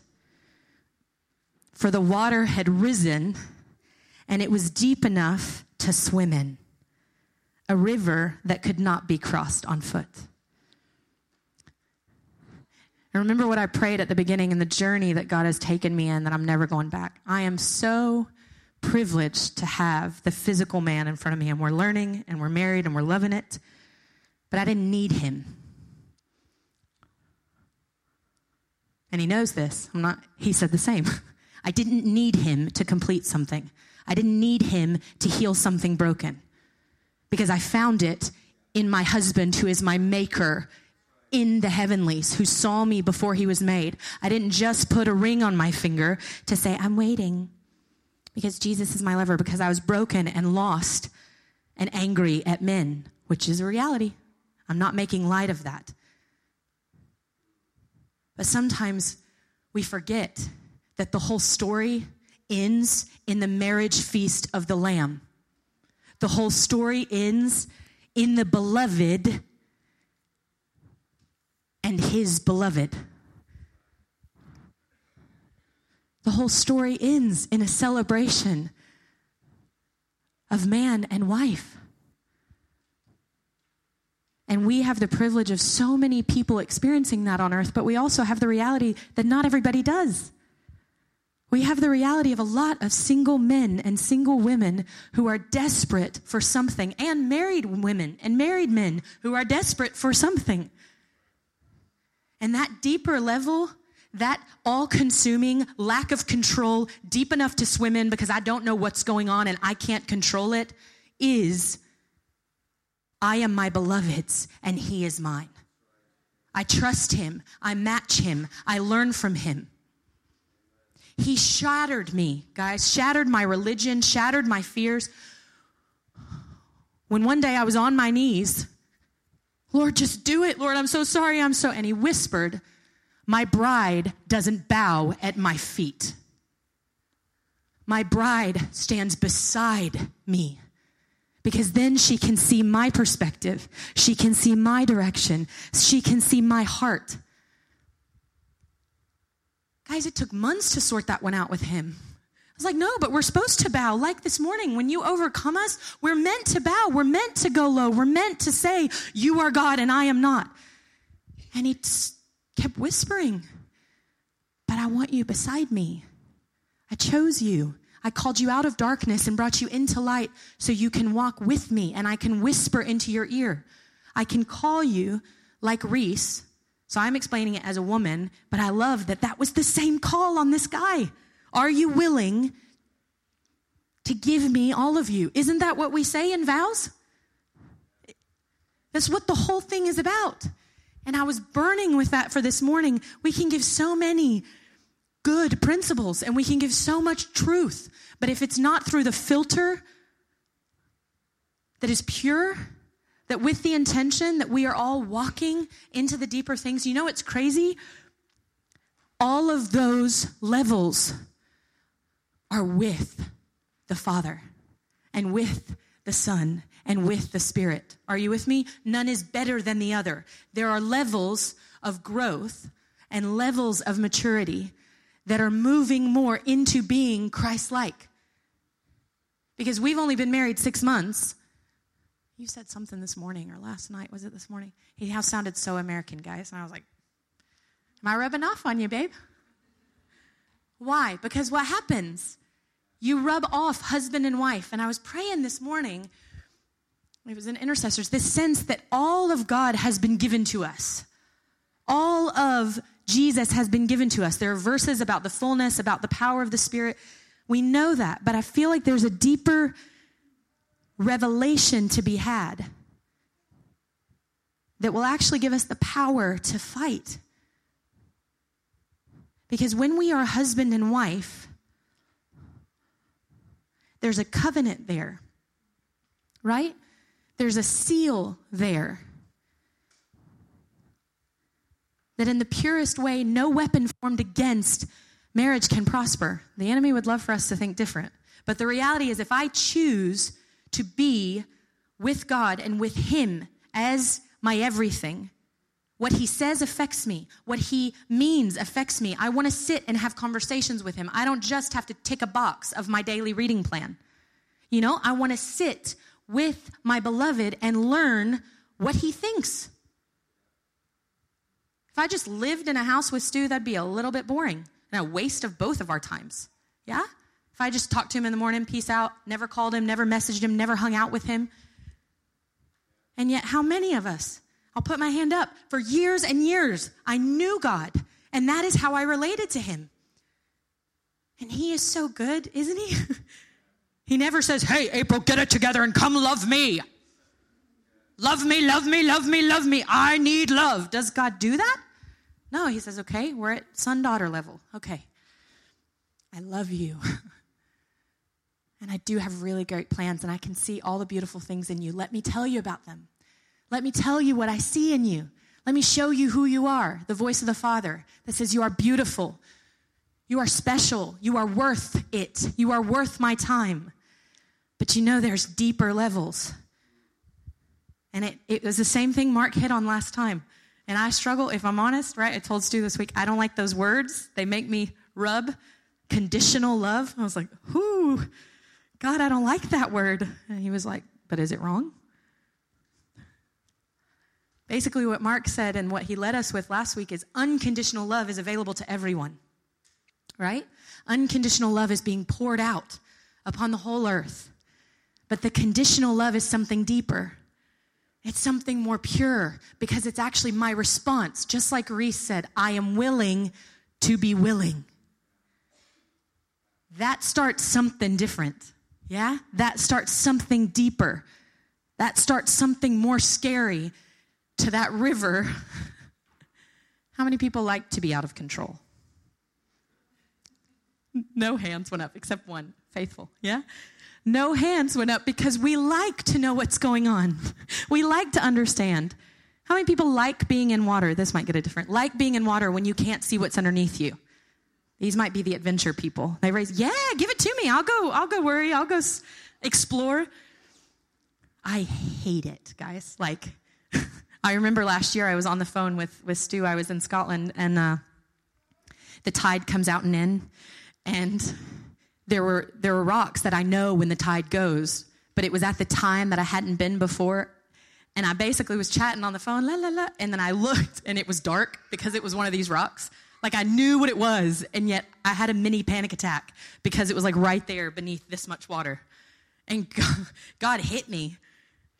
For the water had risen and it was deep enough to swim in, a river that could not be crossed on foot. And remember what I prayed at the beginning in the journey that God has taken me in that I'm never going back. I am so privileged to have the physical man in front of me, and we're learning and we're married and we're loving it, but I didn't need him. And he knows this. I'm not, he said the same. I didn't need him to complete something. I didn't need him to heal something broken because I found it in my husband, who is my maker in the heavenlies, who saw me before he was made. I didn't just put a ring on my finger to say, I'm waiting because Jesus is my lover, because I was broken and lost and angry at men, which is a reality. I'm not making light of that. But sometimes we forget that the whole story ends in the marriage feast of the Lamb. The whole story ends in the beloved and his beloved. The whole story ends in a celebration of man and wife. And we have the privilege of so many people experiencing that on earth, but we also have the reality that not everybody does. We have the reality of a lot of single men and single women who are desperate for something, and married women and married men who are desperate for something. And that deeper level, that all consuming lack of control, deep enough to swim in because I don't know what's going on and I can't control it, is I am my beloved's and he is mine. I trust him, I match him, I learn from him. He shattered me, guys, shattered my religion, shattered my fears. When one day I was on my knees, Lord, just do it. Lord, I'm so sorry. I'm so. And he whispered, My bride doesn't bow at my feet. My bride stands beside me because then she can see my perspective. She can see my direction. She can see my heart. Guys, it took months to sort that one out with him. I was like, no, but we're supposed to bow. Like this morning, when you overcome us, we're meant to bow. We're meant to go low. We're meant to say, You are God and I am not. And he kept whispering, But I want you beside me. I chose you. I called you out of darkness and brought you into light so you can walk with me and I can whisper into your ear. I can call you like Rees so I'm explaining it as a woman, but I love that that was the same call on this guy. Are you willing to give me all of you? Isn't that what we say in vows? That's what the whole thing is about. And I was burning with that for this morning. We can give so many good principles and we can give so much truth. But if it's not through the filter that is pure, that with the intention that we are all walking into the deeper things, you know it's crazy? All of those levels are with the Father and with the Son and with the Spirit. Are you with me? None is better than the other. There are levels of growth and levels of maturity that are moving more into being Christ like. Because we've only been married six months. You said something this morning or last night. Was it this morning? He house sounded so American, guys. And I was like, Am I rubbing off on you, babe? Why? Because what happens? You rub off husband and wife. And I was praying this morning, it was in intercessors, this sense that all of God has been given to us. All of Jesus has been given to us. There are verses about the fullness, about the power of the Spirit. We know that, but I feel like there's a deeper revelation to be had that will actually give us the power to fight. Because when we are husband and wife, there's a covenant there, right? There's a seal there. That in the purest way, no weapon formed against marriage can prosper. The enemy would love for us to think different. But the reality is, if I choose to be with God and with Him as my everything, what he says affects me. What he means affects me. I want to sit and have conversations with him. I don't just have to tick a box of my daily reading plan. You know, I want to sit with my beloved and learn what he thinks. If I just lived in a house with Stu, that'd be a little bit boring and a waste of both of our times. Yeah? If I just talked to him in the morning, peace out, never called him, never messaged him, never hung out with him. And yet, how many of us I'll put my hand up. For years and years, I knew God, and that is how I related to Him. And He is so good, isn't He? he never says, Hey, April, get it together and come love me. Love me, love me, love me, love me. I need love. Does God do that? No, He says, Okay, we're at son daughter level. Okay. I love you. and I do have really great plans, and I can see all the beautiful things in you. Let me tell you about them. Let me tell you what I see in you. Let me show you who you are, the voice of the Father that says, You are beautiful. You are special. You are worth it. You are worth my time. But you know, there's deeper levels. And it, it was the same thing Mark hit on last time. And I struggle, if I'm honest, right? I told Stu this week, I don't like those words. They make me rub conditional love. I was like, whoo, God, I don't like that word. And he was like, but is it wrong? Basically, what Mark said and what he led us with last week is unconditional love is available to everyone, right? Unconditional love is being poured out upon the whole earth. But the conditional love is something deeper. It's something more pure because it's actually my response. Just like Rees said, I am willing to be willing. That starts something different. Yeah? That starts something deeper. That starts something more scary to that river, how many people like to be out of control? No hands went up except one, faithful, yeah? No hands went up because we like to know what's going on. We like to understand. How many people like being in water? This might get a different. Like being in water when you can't see what's underneath you. These might be the adventure people. They raise, yeah, give it me. I'll go. I'll go worry. I'll go explore. I hate it, guys. Like I remember last year I was on the phone with, with Stu. I was in Scotland and uh, the tide comes out and in. And there were, there were rocks that I know when the tide goes, but it was at the time that I hadn't been before. And I basically was chatting on the phone, la la la. And then I looked and it was dark because it was one of these rocks. Like I knew what it was, and yet I had a mini panic attack because it was like right there beneath this much water. And God, hit me.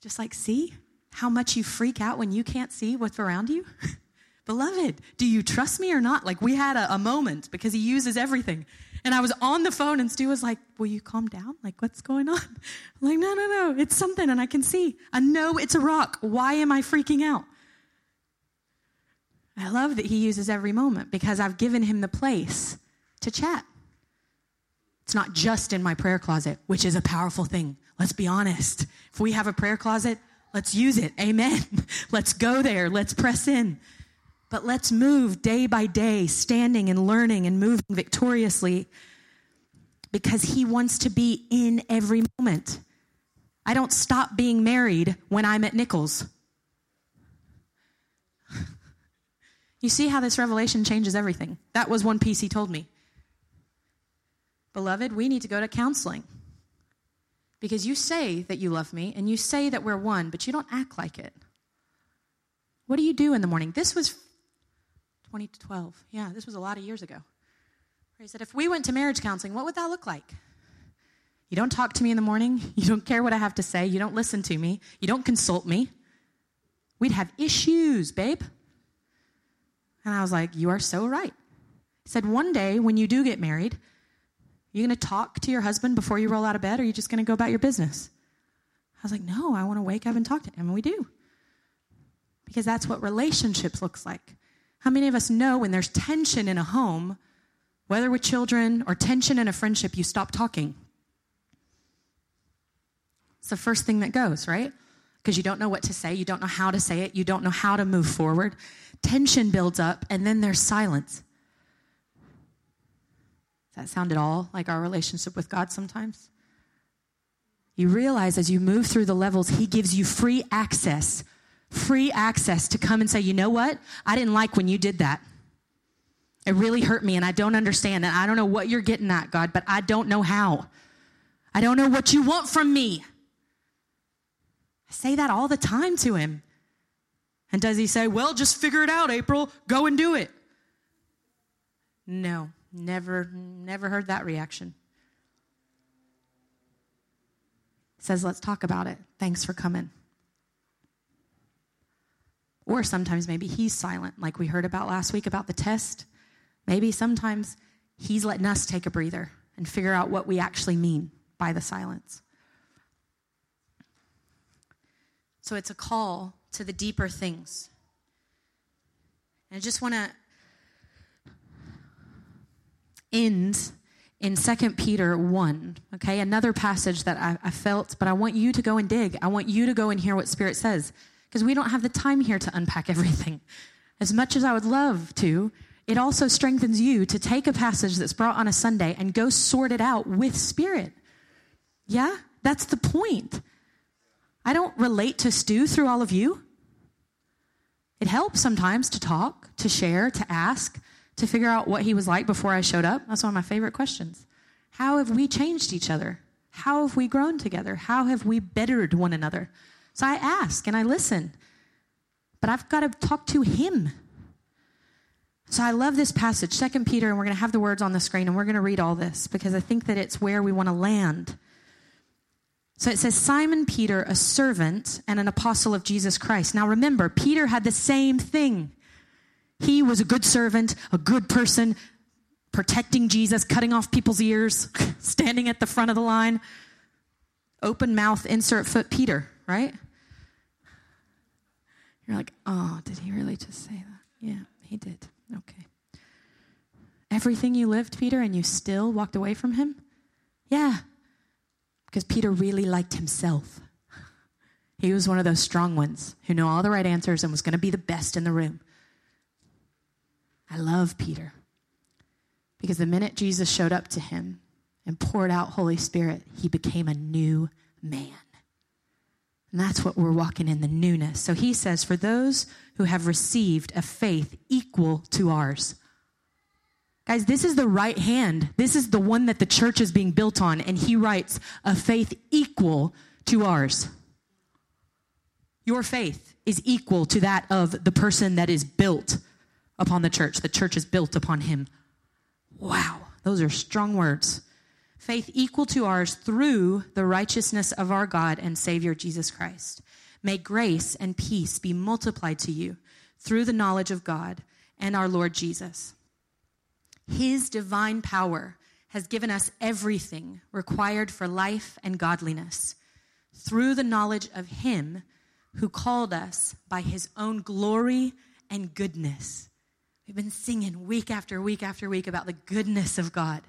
Just like, see? how much you freak out when you can't see what's around you? Beloved, do you trust me or not? Like we had a, a, moment because he uses everything. And I was on the phone and Stu was like, Will you calm down? Like, what's going on? I'm like, no, no, no. It's something and I can see. I know it's a rock. Why am I freaking out? I love that he uses every moment because I've given him the place to chat. It's not just in my prayer closet, which is a powerful thing. Let's be honest. If we have a prayer closet, Let's use it. Amen. Let's go there. Let's press in. But let's move day by day, standing and learning and moving victoriously because He wants to be in every moment. I don't stop being married when I'm at Nichols. You see how this revelation changes everything. That was one piece he told me. Beloved, we need to go to counseling. Because you say that you love me and you say that we're one, but you don't act like it. What do you do in the morning? This was 2012. Yeah, this was a lot of years ago. He said, if we went to marriage counseling, what would that look like? You don't talk to me in the morning. You don't care what I have to say. You don't listen to me. You don't consult me. We'd have issues, babe. And I was like, You are so right. He said, One day when you do get married, you're going to talk to your husband before you roll out of bed, or are you just going to go about your business? I was like, No, I want to wake up and talk to him. And we do. Because that's what relationships looks like. How many of us know when there's tension in a home, whether with children or tension in a friendship, you stop talking? It's the first thing that goes, right? Because you don't know what to say, you don't know how to say it, you don't know how to move forward. Tension builds up, and then there's silence. Does that sound at all like our relationship with God sometimes? You realize as you move through the levels, He gives you free access, free access to come and say, you know what? I didn't like when you did that. It really hurt me, and I don't understand. And I don't know what you're getting at, God, but I don't know how. I don't know what you want from me I say that all the time to him. And does he say, Well, just figure it out, April, go and do it? No, never, never heard that reaction. says, Let's talk about it. Thanks for coming. Or sometimes maybe he's silent, like we heard about last week about the test. Maybe sometimes he's letting us take a breather and figure out what we actually mean by the silence. So it's a call to the deeper things. And I just want to end in 2 Peter 1, okay? Another passage that I, I, felt, but I want you to go and dig. I want you to go and hear what Spirit says, because we don't have the time here to unpack everything. As much as I would love to, it also strengthens you to take a passage that's brought on a Sunday and go sort it out with Spirit. Yeah? That's the point. I don't relate to Stu through all of you. It helps sometimes to talk, to share, to ask, to figure out what he was like before I showed up. That's one of my favorite questions. How have we changed each other? How have we grown together? How have we bettered one another? So I ask and I listen, but I've got to talk to him. So I love this passage, Second Peter, and we're going to have the words on the screen and we're going to read all this because I think that it's where we want to land. So it says, Simon Peter, a servant and an apostle of Jesus Christ. Now remember, Peter had the same thing. He was a good servant, a good person, protecting Jesus, cutting off people's ears, standing at the front of the line. Open mouth, insert foot, Peter, right? You're like, oh, did he really just say that? Yeah, he did. Okay. Everything you lived, Peter, and you still walked away from him? Yeah, because Peter really liked himself. He was one of those strong ones who knew all the right answers and was going to be the best in the room. I love Peter because the minute Jesus showed up to him and poured out Holy Spirit, he became a new man. And that's what we're walking in the newness. So he says, For those who have received a faith equal to ours, Guys, this is the right hand. This is the one that the church is being built on. And he writes, a faith equal to ours. Your faith is equal to that of the person that is built upon the church. The church is built upon him. Wow, those are strong words. Faith equal to ours through the righteousness of our God and Savior Jesus Christ. May grace and peace be multiplied to you through the knowledge of God and our Lord Jesus. His divine power has given us everything required for life and godliness through the knowledge of Him who called us by His own glory and goodness. We've been singing week after week after week about the goodness of God.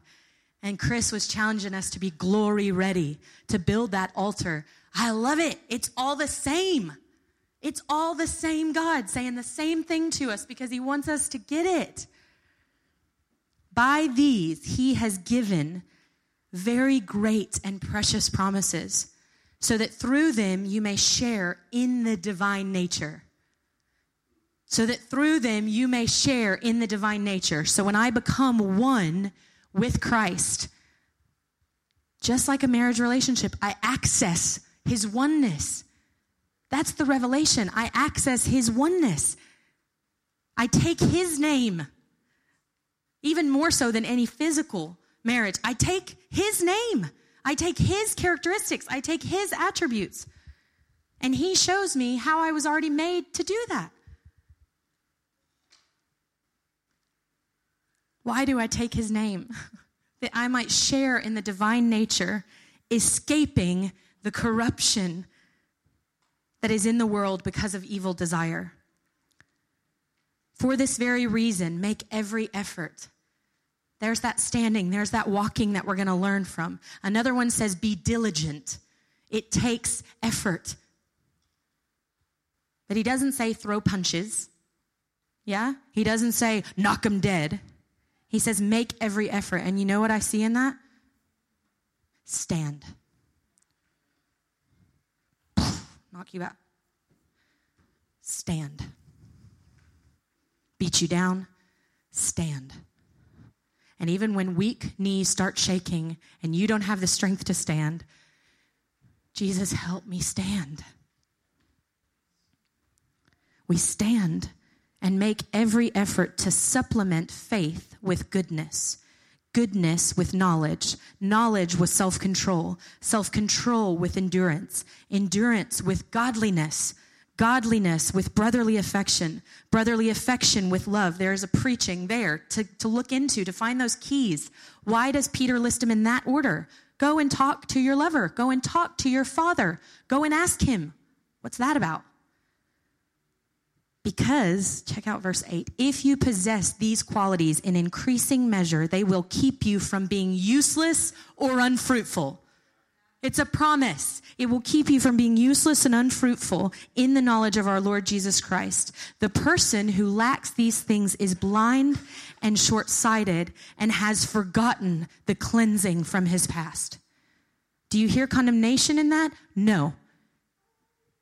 And Chris was challenging us to be glory ready, to build that altar. I love it. It's all the same. It's all the same God saying the same thing to us because He wants us to get it. By these he has given very great and precious promises, so that through them you may share in the divine nature. So that through them you may share in the divine nature. So when I become one with Christ, just like a marriage relationship, I access his oneness. That's the revelation. I access his oneness. I take his name, even more so than any physical marriage. I take his name. I take his characteristics. I take his attributes. And he shows me how I was already made to do that. Why do I take his name? that I might share in the divine nature, escaping the corruption that is in the world because of evil desire. For this very reason, make every effort. There's that standing, there's that walking that we're going to learn from. Another one says, be diligent. It takes effort. But he doesn't say throw punches. Yeah? He doesn't say knock them dead. He says make every effort. And you know what I see in that? Stand. Knock you out. Stand beat you down, stand. And even when weak knees start shaking and you don't have the strength to stand, Jesus, help me stand. We stand and make every effort to supplement faith with goodness, goodness with knowledge, knowledge with self control, self control with endurance, endurance with godliness godliness with brotherly affection, brotherly affection with love. There is a preaching there to, to look into, to find those keys. Why does Peter list them in that order? Go and talk to your lover. Go and talk to your father. Go and ask him. What's that about? Because, check out verse 8, if you possess these qualities in increasing measure, they will keep you from being useless or unfruitful. It's a promise. It will keep you from being useless and unfruitful in the knowledge of our Lord Jesus Christ. The person who lacks these things is blind and short sighted and has forgotten the cleansing from his past. Do you hear condemnation in that? No.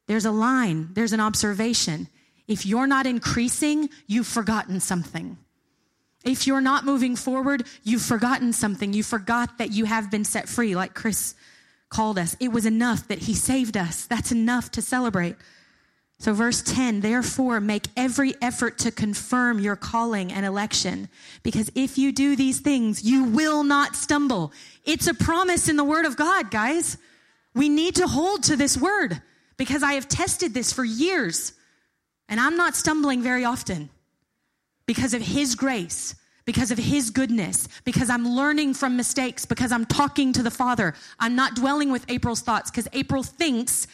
There's a line, there's an observation. If you're not increasing, you've forgotten something. If you're not moving forward, you've forgotten something. You forgot that you have been set free, like Chris called us. It was enough that he saved us. That's enough to celebrate. So, verse 10, therefore, make every effort to confirm your calling and election, because if you do these things, you will not stumble. It's a promise in the Word of God, guys. We need to hold to this Word because I have tested this for years, and I'm not stumbling very often because of His grace because of his goodness, because I'm learning from mistakes, because I'm talking to the Father. I'm not dwelling with April's thoughts because April thinks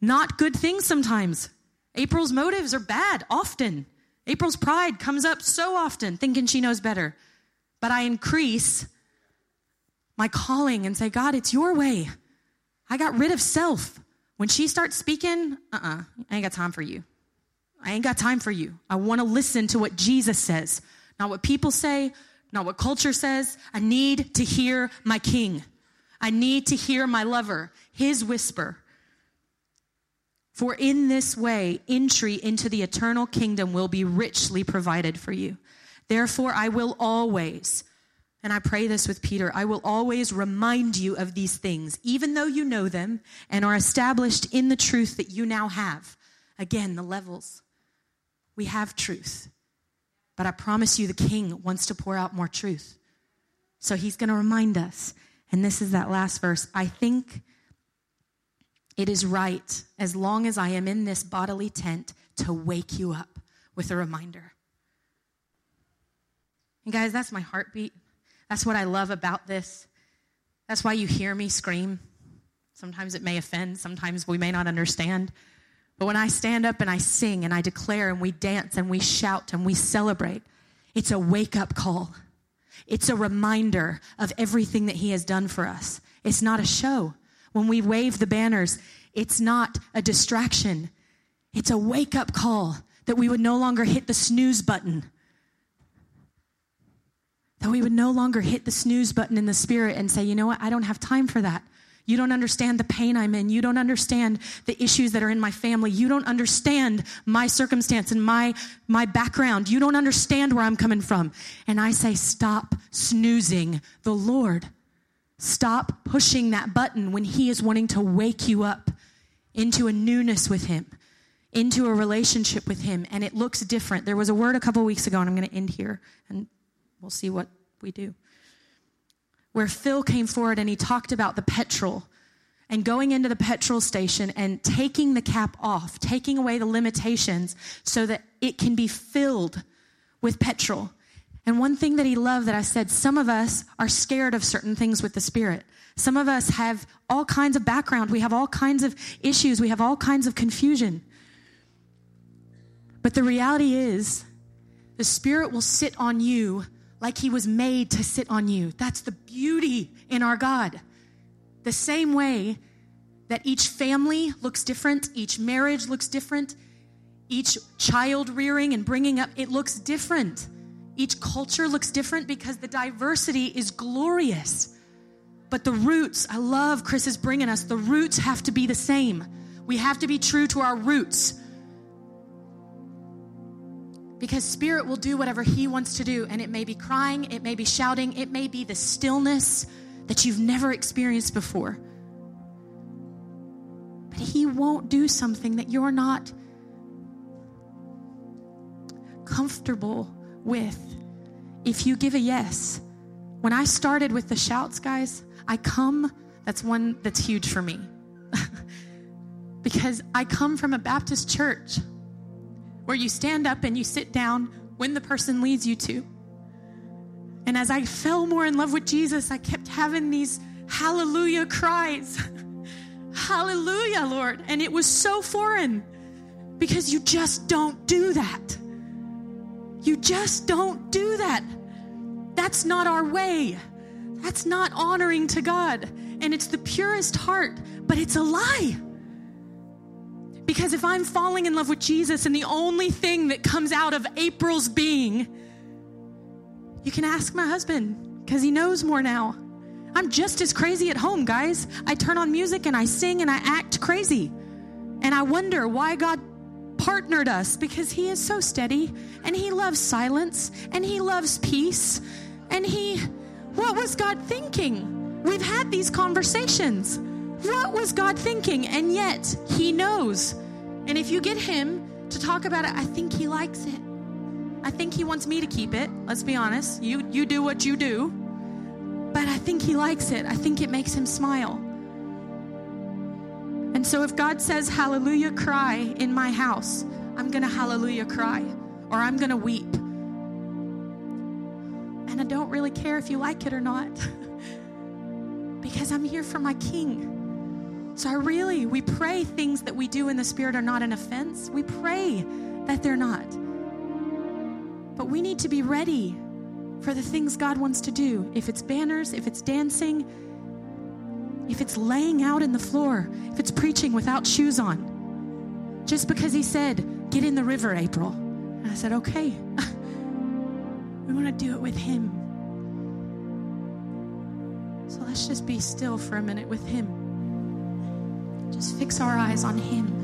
not good things sometimes. April's motives are bad often. April's pride comes up so often, thinking she knows better. But I increase my calling and say, God, it's your way. I got rid of self. When she starts speaking, uh uh-uh, uh I ain't got time for you. I ain't got time for you. I want to listen to what Jesus says. Not what people say, not what culture says. I need to hear my king. I need to hear my lover, his whisper. For in this way, entry into the eternal kingdom will be richly provided for you. Therefore, I will always, and I pray this with Peter, I will always remind you of these things, even though you know them and are established in the truth that you now have. Again, the levels. We have truth. But I promise you, the king wants to pour out more truth. So he's going to remind us. And this is that last verse. I think it is right, as long as I am in this bodily tent, to wake you up with a reminder. And guys, that's my heartbeat. That's what I love about this. That's why you hear me scream. Sometimes it may offend, sometimes we may not understand. But when I stand up and I sing and I declare and we dance and we shout and we celebrate, it's a wake up call. It's a reminder of everything that He has done for us. It's not a show. When we wave the banners, it's not a distraction. It's a wake up call that we would no longer hit the snooze button. That we would no longer hit the snooze button in the spirit and say, you know what, I don't have time for that. You don't understand the pain I'm in. You don't understand the issues that are in my family. You don't understand my circumstance and my, my background. You don't understand where I'm coming from. And I say, stop snoozing the Lord. Stop pushing that button when He is wanting to wake you up into a newness with Him, into a relationship with Him. And it looks different. There was a word a couple weeks ago, and I'm going to end here, and we'll see what we do where Phil came forward and he talked about the petrol and going into the petrol station and taking the cap off, taking away the limitations so that it can be filled with petrol. And one thing that he loved that I said, some of us are scared of certain things with the Spirit. Some of us have all kinds of background. We have all kinds of issues. We have all kinds of confusion. But the reality is, the Spirit will sit on you like he was made to sit on you. That's the beauty in our God. The same way that each family looks different, each marriage looks different, each child rearing and bringing up, it looks different. Each culture looks different because the diversity is glorious. But the roots, I love Chris is bringing us, the roots have to be the same. We have to be true to our roots because Spirit will do whatever He wants to do. And it may be crying, it may be shouting, it may be the stillness that you've never experienced before. But He won't do something that you're not comfortable with if you give a yes. When I started with the shouts, guys, I come, that's one that's huge for me. because I come from a Baptist church where you stand up and you sit down when the person leads you to. And as I fell more in love with Jesus, I kept having these hallelujah cries. hallelujah, Lord. And it was so foreign because you just don't do that. You just don't do that. That's not our way. That's not honoring to God. And it's the purest heart, but it's a lie. Because if I'm falling in love with Jesus and the only thing that comes out of April's being, you can ask my husband because he knows more now. I'm just as crazy at home, guys. I turn on music and I sing and I act crazy. And I wonder why God partnered us because he is so steady and he loves silence and he loves peace. And he, what was God thinking? We've had these conversations. What was God thinking? And yet, He knows. And if you get Him to talk about it, I think He likes it. I think He wants me to keep it. Let's be honest. You, you do what you do. But I think He likes it. I think it makes Him smile. And so if God says, Hallelujah, cry in my house, I'm going to hallelujah cry or I'm going to weep. And I don't really care if you like it or not because I'm here for my King. So I really, we pray things that we do in the Spirit are not an offense. We pray that they're not. But we need to be ready for the things God wants to do. If it's banners, if it's dancing, if it's laying out in the floor, if it's preaching without shoes on. Just because He said, Get in the river, April. And I said, Okay. we want to do it with Him. So let's just be still for a minute with Him. Just fix our eyes on Him.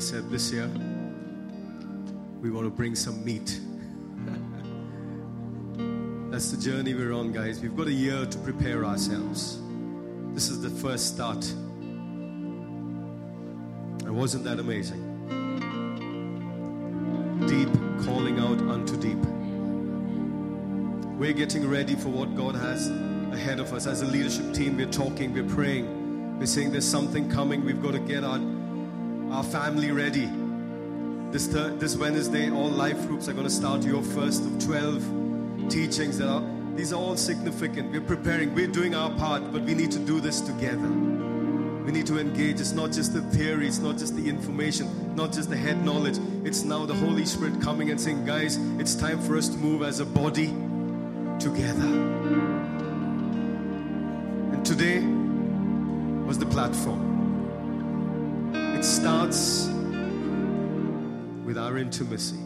Said this year we want to bring some meat. That's the journey we're on, guys. We've got a year to prepare ourselves. This is the first start. And wasn't that amazing? Deep calling out unto deep. We're getting ready for what God has ahead of us. As a leadership team, we're talking, we're praying, we're saying there's something coming. We've got to get our our family ready. This, thir- this Wednesday, all life groups are going to start your first of 12 teachings that are, these are all significant. We're preparing, we're doing our part, but we need to do this together. We need to engage. It's not just the theory, it's not just the information, not just the head knowledge. It's now the Holy Spirit coming and saying, guys, it's time for us to move as a body together. And today was the platform. It starts with our intimacy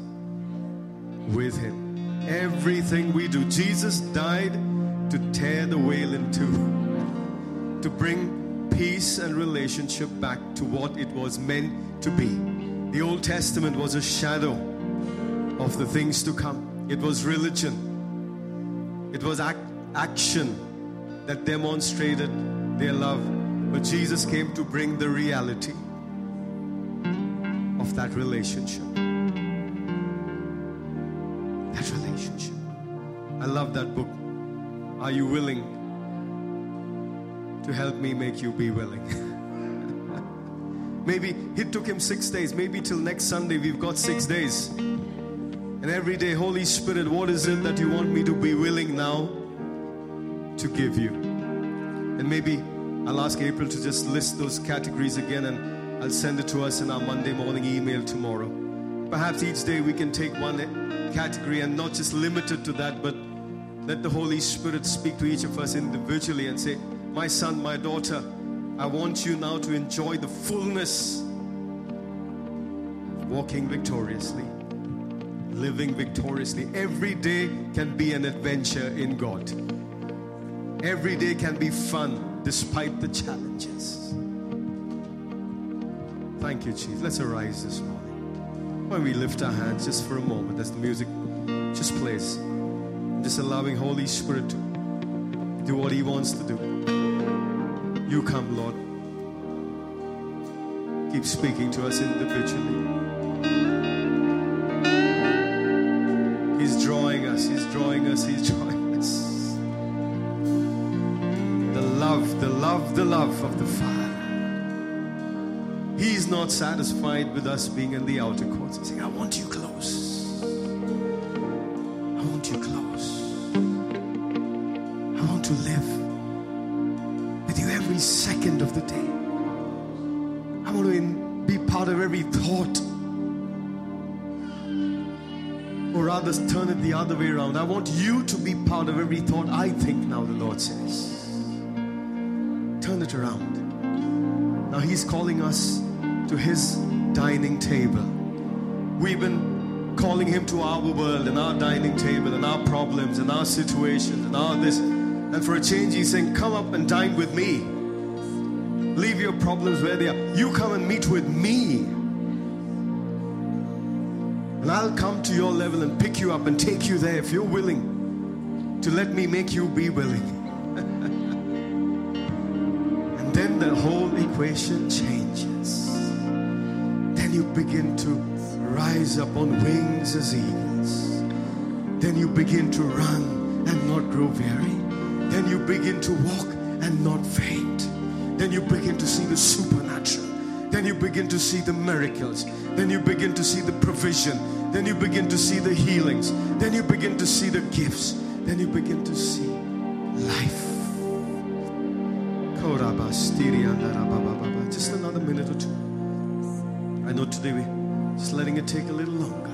with Him. Everything we do, Jesus died to tear the veil in two, to bring peace and relationship back to what it was meant to be. The Old Testament was a shadow of the things to come, it was religion, it was ac- action that demonstrated their love. But Jesus came to bring the reality of that relationship. That relationship. I love that book. Are you willing to help me make you be willing? maybe it took him six days. Maybe till next Sunday we've got six days. And every day, Holy Spirit, what is it that you want me to be willing now to give you? And maybe I'll ask April to just list those categories again and I'll send it to us in our Monday morning email tomorrow. Perhaps each day we can take one category and not just limit it to that, but let the Holy Spirit speak to each of us individually and say, My son, my daughter, I want you now to enjoy the fullness of walking victoriously, living victoriously. Every day can be an adventure in God. Every day can be fun despite the challenges. Thank you, Jesus. Let's arise this morning. When we lift our hands just for a moment as the music just plays, just allowing Holy Spirit to do what He wants to do. You come, Lord. Keep speaking to us individually. He's drawing us, He's drawing us, He's drawing us. The love, the love, the love of the Father. He's not satisfied with us being in the outer courts. He's saying, I want you close. I want you close. I want to live with you every second of the day. I want to be part of every thought. Or rather, turn it the other way around. I want you to be part of every thought I think now, the Lord says. Turn it around. Now He's calling us to His dining table. We've been calling Him to our world and our dining table and our problems and our situations and our this. And for a change, He's saying, Come up and dine with me. Leave your problems where they are. You come and meet with me. And I'll come to your level and pick you up and take you there if you're willing to let me make you be willing. and then the whole equation changes. You begin to rise up on wings as eagles. Then you begin to run and not grow weary. Then you begin to walk and not faint. Then you begin to see the supernatural. Then you begin to see the miracles. Then you begin to see the provision. Then you begin to see the healings. Then you begin to see the gifts. Then you begin to see life. Just another minute or two. Know today we're just letting it take a little longer.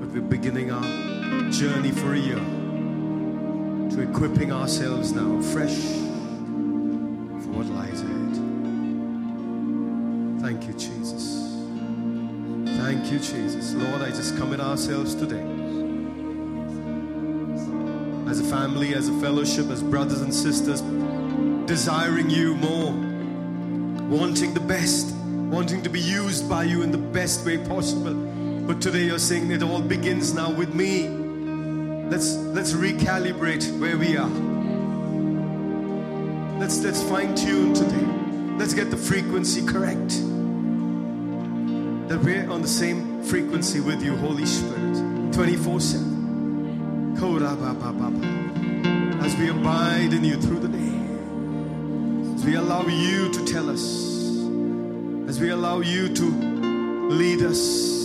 But we're beginning our journey for a year to equipping ourselves now fresh for what lies ahead. Thank you, Jesus. Thank you, Jesus. Lord, I just commit ourselves today. As a family, as a fellowship, as brothers and sisters, desiring you more, wanting the best, wanting to be used by you in the best way possible. But today you're saying it all begins now with me. Let's let's recalibrate where we are. Let's let's fine tune today. Let's get the frequency correct. That we're on the same frequency with you, Holy Spirit, 24 7. As we abide in you through the day, we allow you to tell us as we allow you to lead us